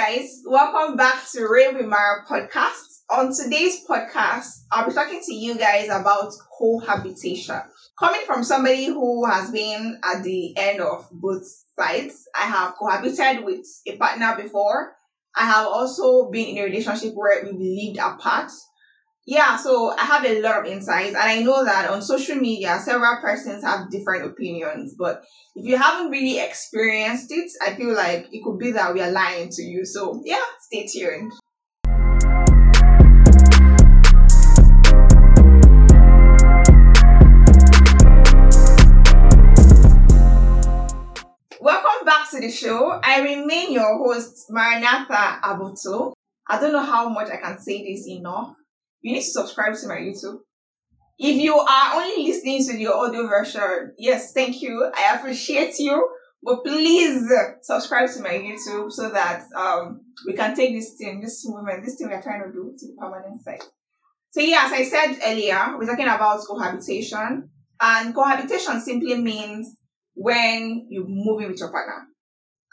guys, welcome back to Rave with Mara podcast. On today's podcast, I'll be talking to you guys about cohabitation. Coming from somebody who has been at the end of both sides, I have cohabited with a partner before. I have also been in a relationship where we lived apart yeah, so I have a lot of insights, and I know that on social media, several persons have different opinions. But if you haven't really experienced it, I feel like it could be that we are lying to you. So, yeah, stay tuned. Welcome back to the show. I remain your host, Maranatha Abuto. I don't know how much I can say this enough you need to subscribe to my YouTube. If you are only listening to the audio version, yes, thank you. I appreciate you. But please subscribe to my YouTube so that um we can take this thing, this movement, this thing we're trying to do to the permanent site. So yeah, as I said earlier, we're talking about cohabitation. And cohabitation simply means when you move in with your partner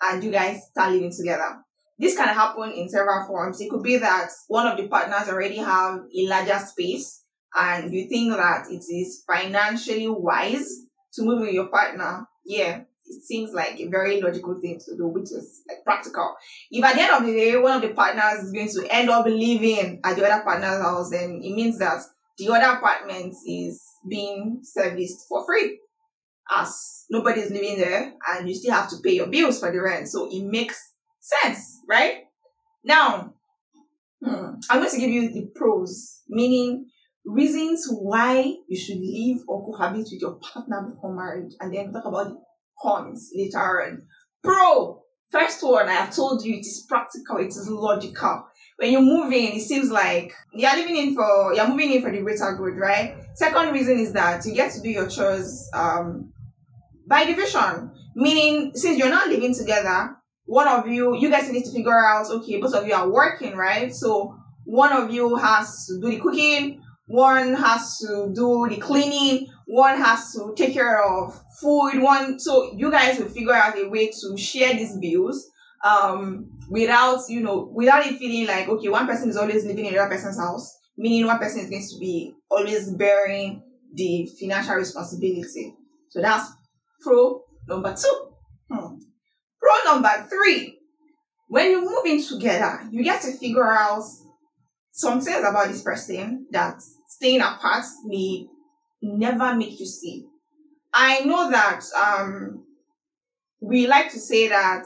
and you guys start living together. This can happen in several forms. It could be that one of the partners already have a larger space and you think that it is financially wise to move with your partner. Yeah, it seems like a very logical thing to do, which is like practical. If at the end of the day, one of the partners is going to end up living at the other partner's house, then it means that the other apartment is being serviced for free as nobody's living there and you still have to pay your bills for the rent. So it makes sense, right? Now, hmm, I'm going to give you the pros, meaning reasons why you should live or cohabit with your partner before marriage, and then talk about the cons later on. Pro, first one, I have told you it is practical, it is logical. When you move in, it seems like you're living in for you're moving in for the greater good, right? Second reason is that you get to do your chores um, by division, meaning since you're not living together, one of you, you guys need to figure out, okay, both of you are working, right? So one of you has to do the cooking, one has to do the cleaning, one has to take care of food, one, so you guys will figure out a way to share these bills, um, without, you know, without it feeling like, okay, one person is always living in the other person's house, meaning one person is going to be always bearing the financial responsibility. So that's pro number two. Pro number three, when you move in together, you get to figure out some things about this person that staying apart may never make you see. I know that um, we like to say that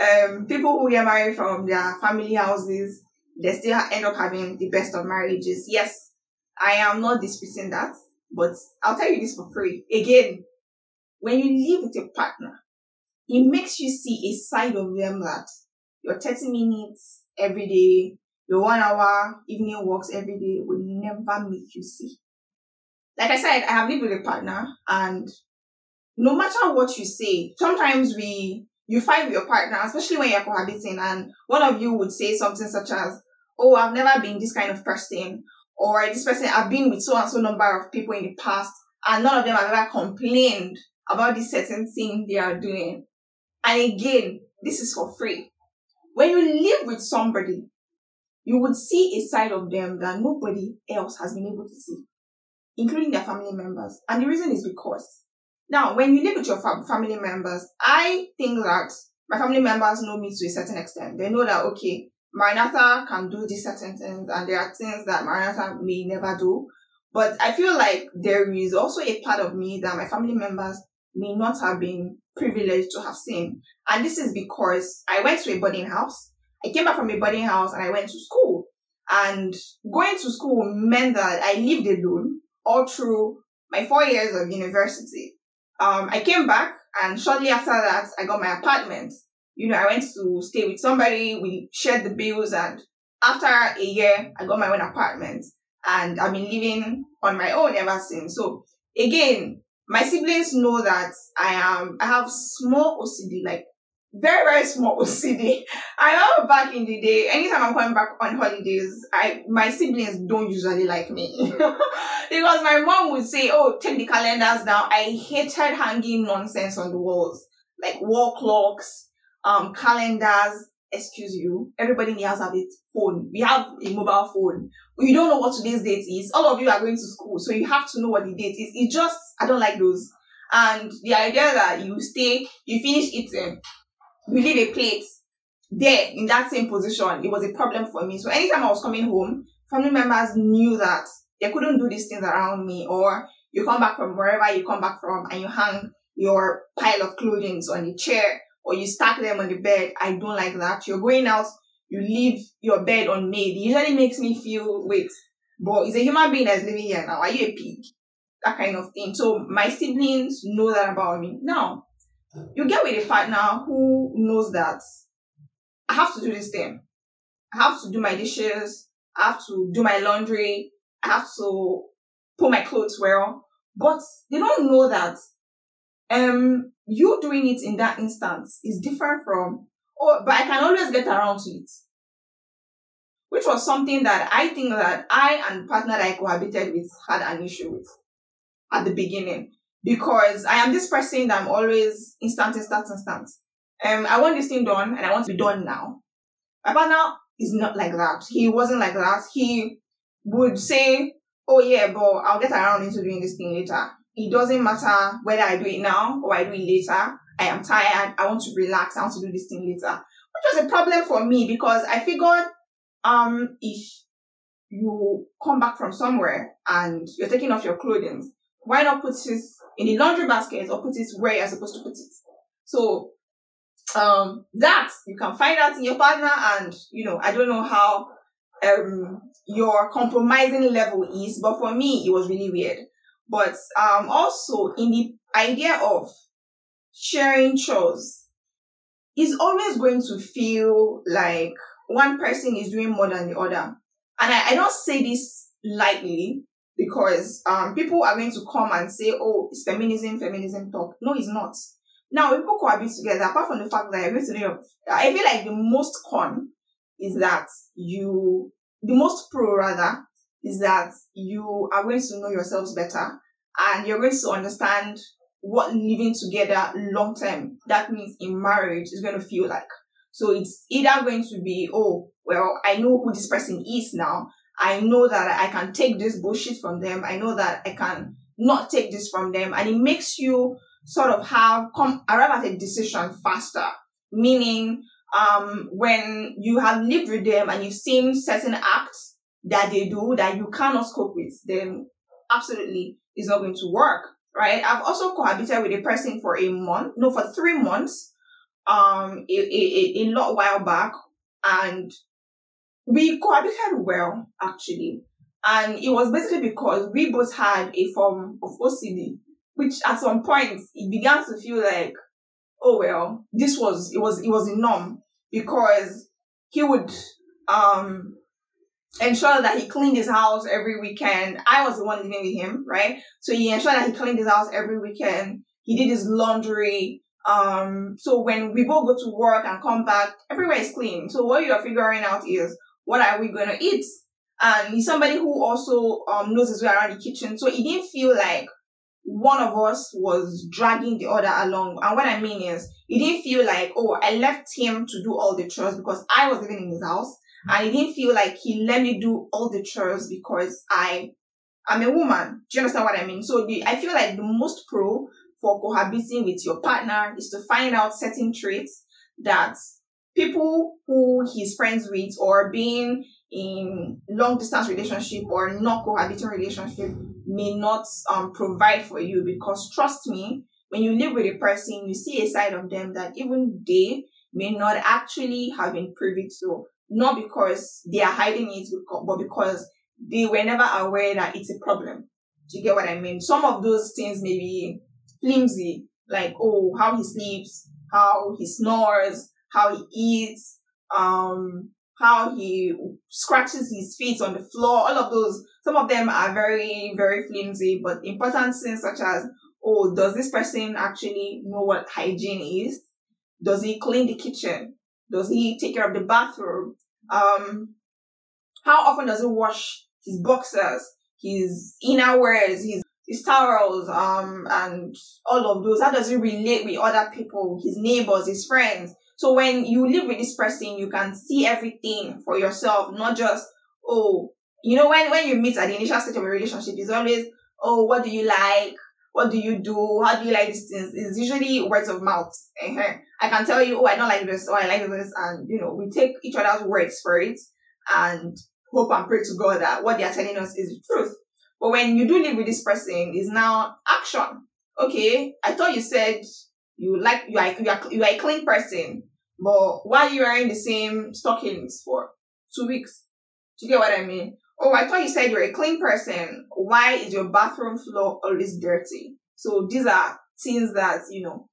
um, people who get married from their family houses, they still end up having the best of marriages. Yes, I am not disputing that, but I'll tell you this for free. Again, when you live with a partner, it makes you see a side of them that your 30 minutes every day, your one hour evening walks every day will never make you see. Like I said, I have lived with a partner and no matter what you say, sometimes we, you fight with your partner, especially when you're cohabiting and one of you would say something such as, oh, I've never been this kind of person or this person, I've been with so and so number of people in the past and none of them have ever complained about this certain thing they are doing. And again, this is for free. When you live with somebody, you would see a side of them that nobody else has been able to see, including their family members. And the reason is because now, when you live with your family members, I think that my family members know me to a certain extent. They know that, okay, Maranatha can do these certain things, and there are things that Maranatha may never do. But I feel like there is also a part of me that my family members may not have been privileged to have seen. And this is because I went to a boarding house. I came back from a boarding house and I went to school. And going to school meant that I lived alone all through my four years of university. Um, I came back and shortly after that, I got my apartment. You know, I went to stay with somebody. We shared the bills and after a year, I got my own apartment and I've been living on my own ever since. So again, my siblings know that I am, I have small OCD, like very, very small OCD. I know back in the day, anytime I'm coming back on holidays, I, my siblings don't usually like me. because my mom would say, oh, take the calendars down. I hated hanging nonsense on the walls, like wall clocks, um, calendars. Excuse you, everybody in the house have a phone. We have a mobile phone. You don't know what today's date is. All of you are going to school, so you have to know what the date is. It's just, I don't like those. And the idea that you stay, you finish eating, um, you leave a plate there in that same position, it was a problem for me. So anytime I was coming home, family members knew that they couldn't do these things around me or you come back from wherever you come back from and you hang your pile of clothing on the chair or you stack them on the bed. I don't like that. You're going out, you leave your bed unmade. It usually makes me feel, wait, but it's a human being that's living here now. Are you a pig? That kind of thing. So my siblings know that about me. Now, you get with a partner who knows that I have to do this thing. I have to do my dishes. I have to do my laundry. I have to put my clothes well. But they don't know that um you doing it in that instance is different from oh but I can always get around to it. Which was something that I think that I and partner I cohabited with had an issue with at the beginning. Because I am this person that I'm always instant, instant, instant. Um, I want this thing done and I want to be done now. My partner is not like that. He wasn't like that. He would say, oh yeah, but I'll get around into doing this thing later. It doesn't matter whether I do it now or I do it later. I am tired. I want to relax. I want to do this thing later. Which was a problem for me because I figured, um, if you come back from somewhere and you're taking off your clothing, why not put it in the laundry basket or put it where you're supposed to put it? So, um, that you can find out in your partner and, you know, I don't know how, um, your compromising level is, but for me, it was really weird. But um, also in the idea of sharing chores, is always going to feel like one person is doing more than the other. And I, I don't say this lightly because um, people are going to come and say, oh, it's feminism, feminism talk. No, it's not. Now, people cohabit together, apart from the fact that you're going to do, I feel like the most con is that you, the most pro rather, is that you are going to know yourselves better and you're going to understand what living together long term, that means in marriage, is going to feel like. So it's either going to be, oh, well, I know who this person is now. I know that I can take this bullshit from them. I know that I can not take this from them. And it makes you sort of have come arrive at a decision faster. Meaning, um, when you have lived with them and you've seen certain acts that they do that you cannot cope with, then absolutely it's not going to work, right? I've also cohabited with a person for a month, no, for three months, um, a, a, a lot while back, and we cohabited well, actually. And it was basically because we both had a form of OCD, which at some point it began to feel like, oh well, this was it was it was a norm because he would um ensure that he cleaned his house every weekend. I was the one living with him, right? So he ensured that he cleaned his house every weekend. He did his laundry. Um, so when we both go to work and come back, everywhere is clean. So what you are figuring out is what are we gonna eat? And he's somebody who also um knows his way around the kitchen. So he didn't feel like one of us was dragging the other along. And what I mean is, he didn't feel like, oh, I left him to do all the chores because I was living in his house and he didn't feel like he let me do all the chores because I am a woman. Do you understand what I mean? So the, I feel like the most pro for cohabiting with your partner is to find out certain traits that people who he's friends with or being in long distance relationship or not cohabiting relationship may not um, provide for you because trust me when you live with a person you see a side of them that even they may not actually have been privy to not because they are hiding it, but because they were never aware that it's a problem. Do you get what I mean? Some of those things may be flimsy, like, oh, how he sleeps, how he snores, how he eats, um, how he scratches his feet on the floor, all of those, some of them are very, very flimsy, but important things such as, oh, does this person actually know what hygiene is? Does he clean the kitchen? Does he take care of the bathroom? Um, how often does he wash his boxers, his inner wears, his his towels, um, and all of those? How does he relate with other people, his neighbors, his friends? So when you live with this person, you can see everything for yourself, not just, oh, you know, when, when you meet at the initial stage of a relationship, it's always, oh, what do you like? What do you do? How do you like these things? It's usually words of mouth. Uh-huh. I can tell you, oh, I don't like this, or I like this, and you know, we take each other's words for it and hope and pray to God that what they are telling us is the truth. But when you do live with this person, is now action. Okay, I thought you said you like you are you are, you are a clean person, but why are you wearing the same stockings for two weeks? Do you get what I mean? Oh, I thought you said you're a clean person. Why is your bathroom floor always dirty? So these are things that, you know,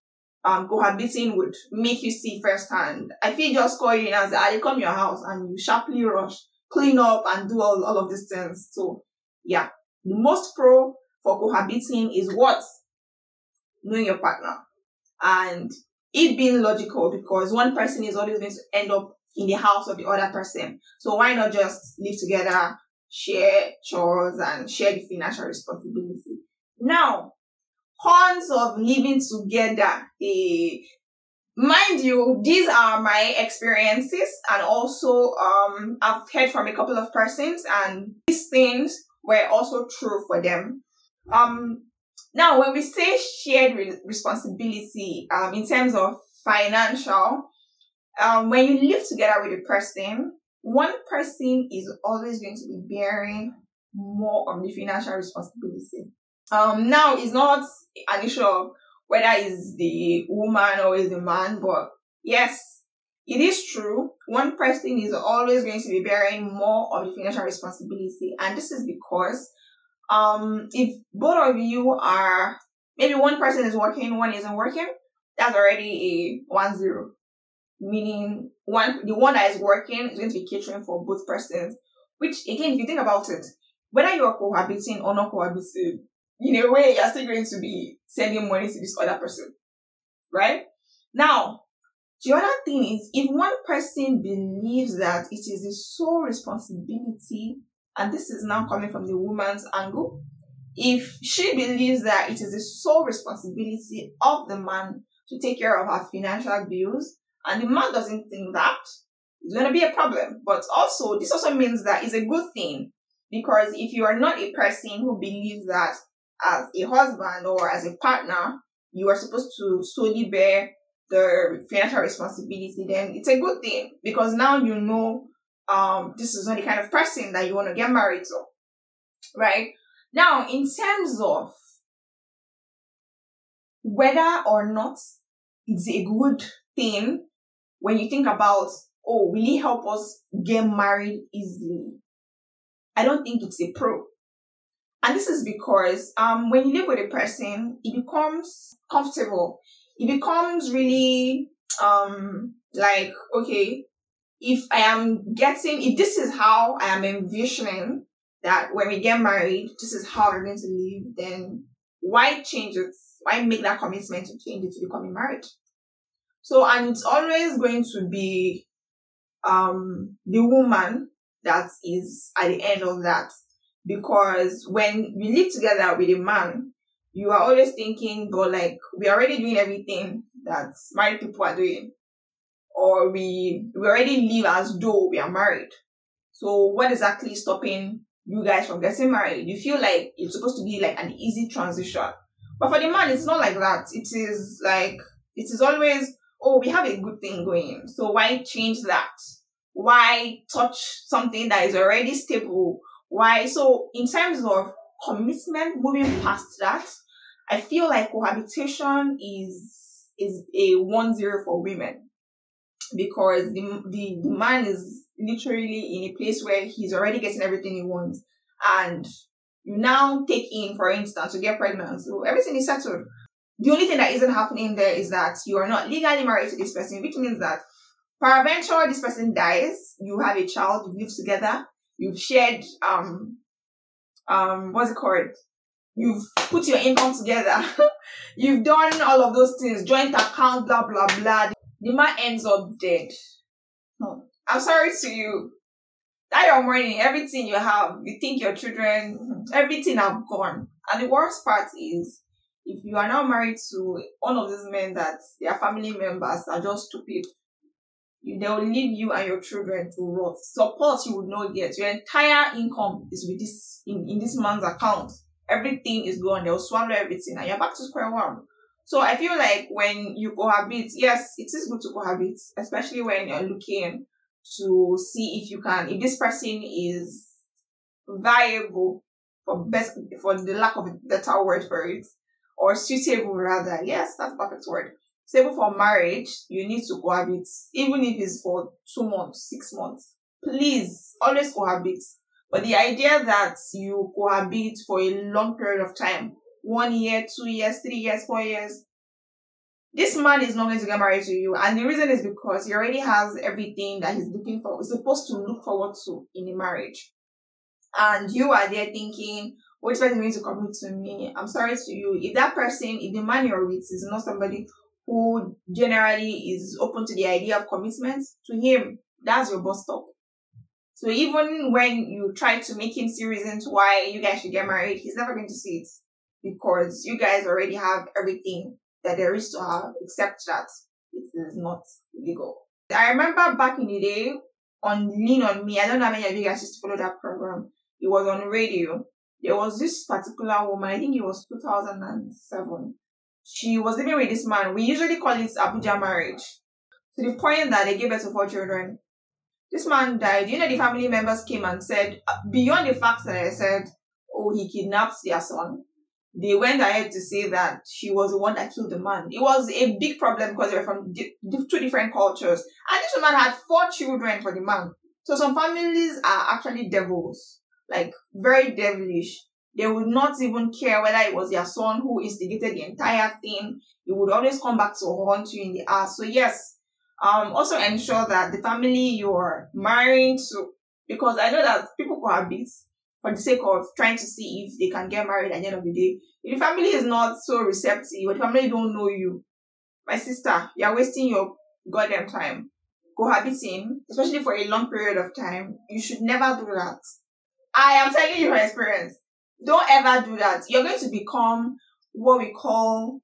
um, cohabiting would make you see firsthand. I feel just call you in and say, I come your house and you sharply rush, clean up and do all, all of these things. So yeah, the most pro for cohabiting is what? Knowing your partner. And it being logical because one person is always going to end up in the house of the other person. So why not just live together, share chores and share the financial responsibility. Now, cons of living together. Mind you, these are my experiences and also um, I've heard from a couple of persons and these things were also true for them. Um, now, when we say shared re- responsibility um, in terms of financial, um, when you live together with a person, one person is always going to be bearing more of the financial responsibility. Um, now it's not an issue of whether it's the woman or is the man, but yes, it is true. One person is always going to be bearing more of the financial responsibility, and this is because um, if both of you are maybe one person is working, one isn't working, that's already a one zero meaning one the one that is working is going to be catering for both persons. Which again, if you think about it, whether you are cohabiting or not cohabiting, in a way you're still going to be sending money to this other person. Right? Now, the other thing is if one person believes that it is the sole responsibility, and this is now coming from the woman's angle, if she believes that it is the sole responsibility of the man to take care of her financial bills, and the man doesn't think that, it's going to be a problem. But also, this also means that it's a good thing because if you are not a person who believes that as a husband or as a partner, you are supposed to solely bear the financial responsibility, then it's a good thing because now you know um, this is not the kind of person that you want to get married to. Right? Now, in terms of whether or not it's a good thing when you think about, oh, will it help us get married easily? I don't think it's a pro. And this is because um, when you live with a person, it becomes comfortable. It becomes really um, like, okay, if I am getting, if this is how I am envisioning that when we get married, this is how we're going to live, then why change it? Why make that commitment to change it to becoming married? So, and it's always going to be um, the woman that is at the end of that. Because when you live together with a man, you are always thinking, but like, we're already doing everything that married people are doing. Or we, we already live as though we are married. So what exactly stopping you guys from getting married? You feel like it's supposed to be like an easy transition. But for the man, it's not like that. It is like, it is always, oh, we have a good thing going. So why change that? Why touch something that is already stable? Why? So in terms of commitment, moving past that, I feel like cohabitation is is a one zero for women. Because the, the man is literally in a place where he's already getting everything he wants. And you now take in for instance to get pregnant so everything is settled. The only thing that isn't happening there is that you are not legally married to this person, which means that peradventure this person dies, you have a child, you live together, you've shared um um what's it called? You've put your income together, you've done all of those things, joint account, blah blah blah. The man ends up dead. Hmm. I'm sorry to you. That your money, everything you have, you think your children, everything have gone. And the worst part is if you are now married to one of these men that their family members are just stupid, they'll leave you and your children to rot. Support you would not get. Your entire income is with this in, in this man's account. Everything is gone. They'll swallow everything and you're back to square one. So I feel like when you cohabit, yes, it is good to cohabit, especially when you're looking to see if you can, if this person is viable for best, for the lack of a better word for it, or suitable rather. Yes, that's perfect word. Suitable for marriage, you need to cohabit, even if it's for two months, six months. Please, always cohabit. But the idea that you cohabit for a long period of time, one year, two years, three years, four years, this man is not going to get married to you. And the reason is because he already has everything that he's looking for, he's supposed to look forward to in a marriage. And you are there thinking, which person is going to commit to me? I'm sorry to you. If that person, if the man you're with is not somebody who generally is open to the idea of commitment, to him, that's your bus stop. So even when you try to make him see reasons why you guys should get married, he's never going to see it because you guys already have everything that there is to have, except that it is not legal. I remember back in the day on Lean on Me, I don't know how many of you guys used to follow that program. It was on radio. There was this particular woman, I think it was 2007. She was living with this man. We usually call it Abuja marriage. To the point that they gave birth to four children. This man died. You know, the family members came and said, uh, beyond the fact that I said, oh, he kidnapped their son, they went ahead to say that she was the one that killed the man. It was a big problem because they were from di- two different cultures. And this woman had four children for the man. So some families are actually devils, like very devilish. They would not even care whether it was their son who instigated the entire thing. It would always come back to haunt you in the ass. So yes, um, also ensure that the family you're marrying to, because I know that people cohabit, for the sake of trying to see if they can get married at the end of the day. If the family is not so receptive, or the family don't know you, my sister, you're wasting your goddamn time cohabiting, especially for a long period of time. You should never do that. I am telling you from experience. Don't ever do that. You're going to become what we call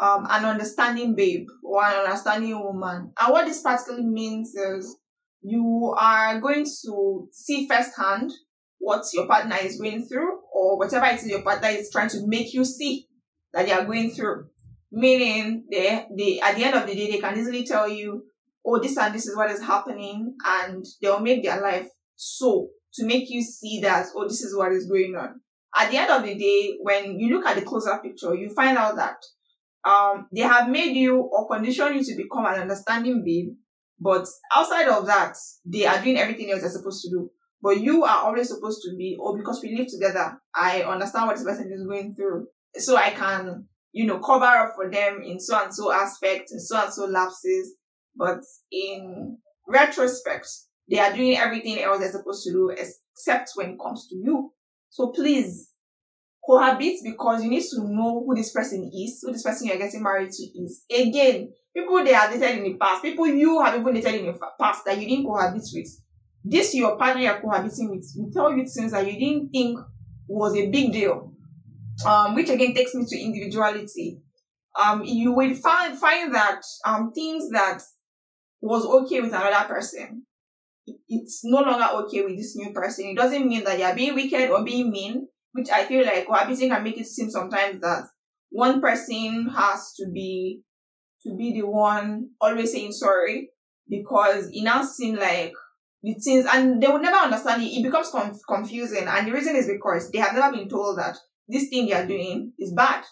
um, an understanding babe or an understanding woman. And what this practically means is you are going to see firsthand what your partner is going through or whatever it is your partner is trying to make you see that they are going through. Meaning they they at the end of the day they can easily tell you, oh this and this is what is happening and they'll make their life so to make you see that oh this is what is going on. At the end of the day, when you look at the closer picture, you find out that um they have made you or conditioned you to become an understanding being. but outside of that, they are doing everything else they're supposed to do. But you are always supposed to be, oh, because we live together, I understand what this person is going through. So I can, you know, cover up for them in so and so aspects, in so and so lapses. But in retrospect, they are doing everything else they're supposed to do except when it comes to you. So please cohabit because you need to know who this person is, who this person you're getting married to is. Again, people they have dated in the past, people you have even dated in the past that you didn't cohabit with this your partner you're cohabiting with will tell you things that you didn't think was a big deal. Um, which again takes me to individuality. Um, you will find find that um things that was okay with another person, it's no longer okay with this new person. It doesn't mean that you're being wicked or being mean, which I feel like cohabiting can make it seem sometimes that one person has to be to be the one always saying sorry because it now seems like the things and they will never understand it. It becomes conf- confusing. And the reason is because they have never been told that this thing they are doing is bad.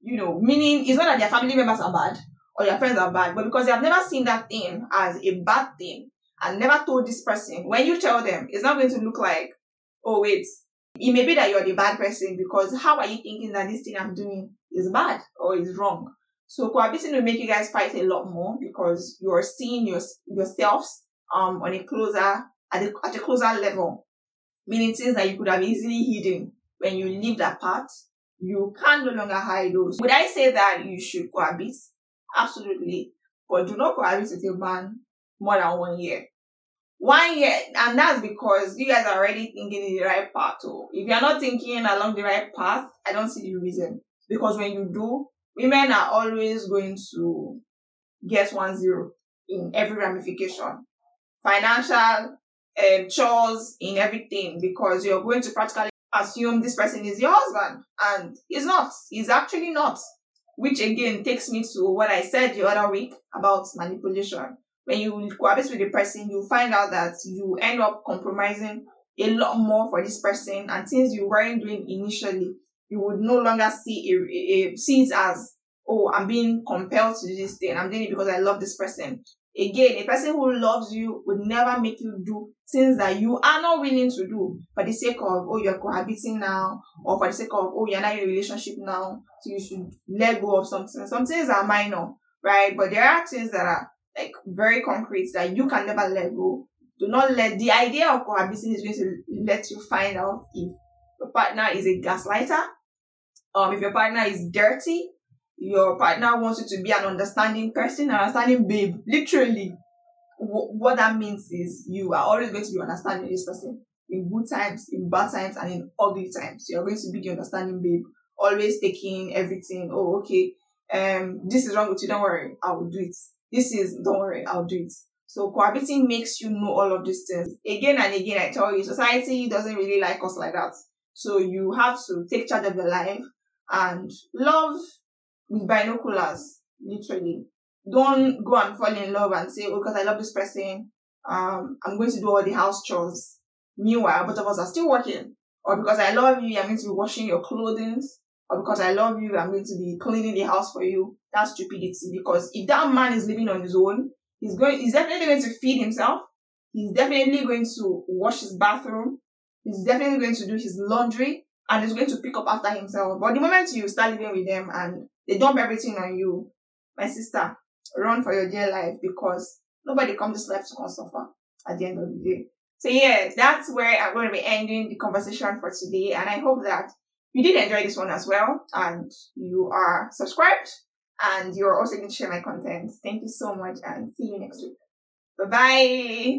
You know, meaning it's not that their family members are bad or their friends are bad, but because they have never seen that thing as a bad thing and never told this person, when you tell them, it's not going to look like, oh, wait, it may be that you're the bad person because how are you thinking that this thing I'm doing is bad or is wrong? So cohabiting will make you guys fight a lot more because you're seeing your, yourselves um on a closer at a, at a closer level, meaning things that you could have easily hidden when you lived apart, you can no longer hide those. Would I say that you should cohabit? Absolutely, but do not cohabit with a man more than one year. One year, and that's because you guys are already thinking in the right path. Too. If you're not thinking along the right path, I don't see the reason. Because when you do, women are always going to get one zero in every ramification. Financial, um, chores in everything because you're going to practically assume this person is your husband and he's not. He's actually not. Which again takes me to what I said the other week about manipulation. When you cohabit with a person, you find out that you end up compromising a lot more for this person and things you weren't doing initially, you would no longer see a, a, see it as, oh, I'm being compelled to do this thing. I'm doing it because I love this person. Again, a person who loves you would never make you do things that you are not willing to do for the sake of, oh, you're cohabiting now, or for the sake of, oh, you're not in a relationship now, so you should let go of something. Some things are minor, right? But there are things that are like very concrete that you can never let go. Do not let the idea of cohabiting is going to let you find out if your partner is a gaslighter, um, if your partner is dirty, your partner wants you to be an understanding person, an understanding babe. Literally, w- what that means is you are always going to be understanding this person in good times, in bad times, and in ugly times. You're going to be the understanding babe, always taking everything. Oh, okay. Um, this is wrong with you. Don't worry, I will do it. This is don't worry, I'll do it. So cohabiting makes you know all of these things. Again and again, I tell you, society doesn't really like us like that. So you have to take charge of your life and love with binoculars, literally. Don't go and fall in love and say, oh, because I love this person, um, I'm going to do all the house chores. Meanwhile, both of us are still working. Or because I love you, I'm going to be washing your clothing. Or because I love you, I'm going to be cleaning the house for you. That's stupidity. Because if that man is living on his own, he's going, he's definitely going to feed himself. He's definitely going to wash his bathroom. He's definitely going to do his laundry and he's going to pick up after himself. But the moment you start living with them and they dump everything on you, my sister, run for your dear life because nobody comes this life to come suffer at the end of the day. So yeah, that's where I'm going to be ending the conversation for today. And I hope that you did enjoy this one as well and you are subscribed and you're also going to share my content. Thank you so much and see you next week. Bye bye.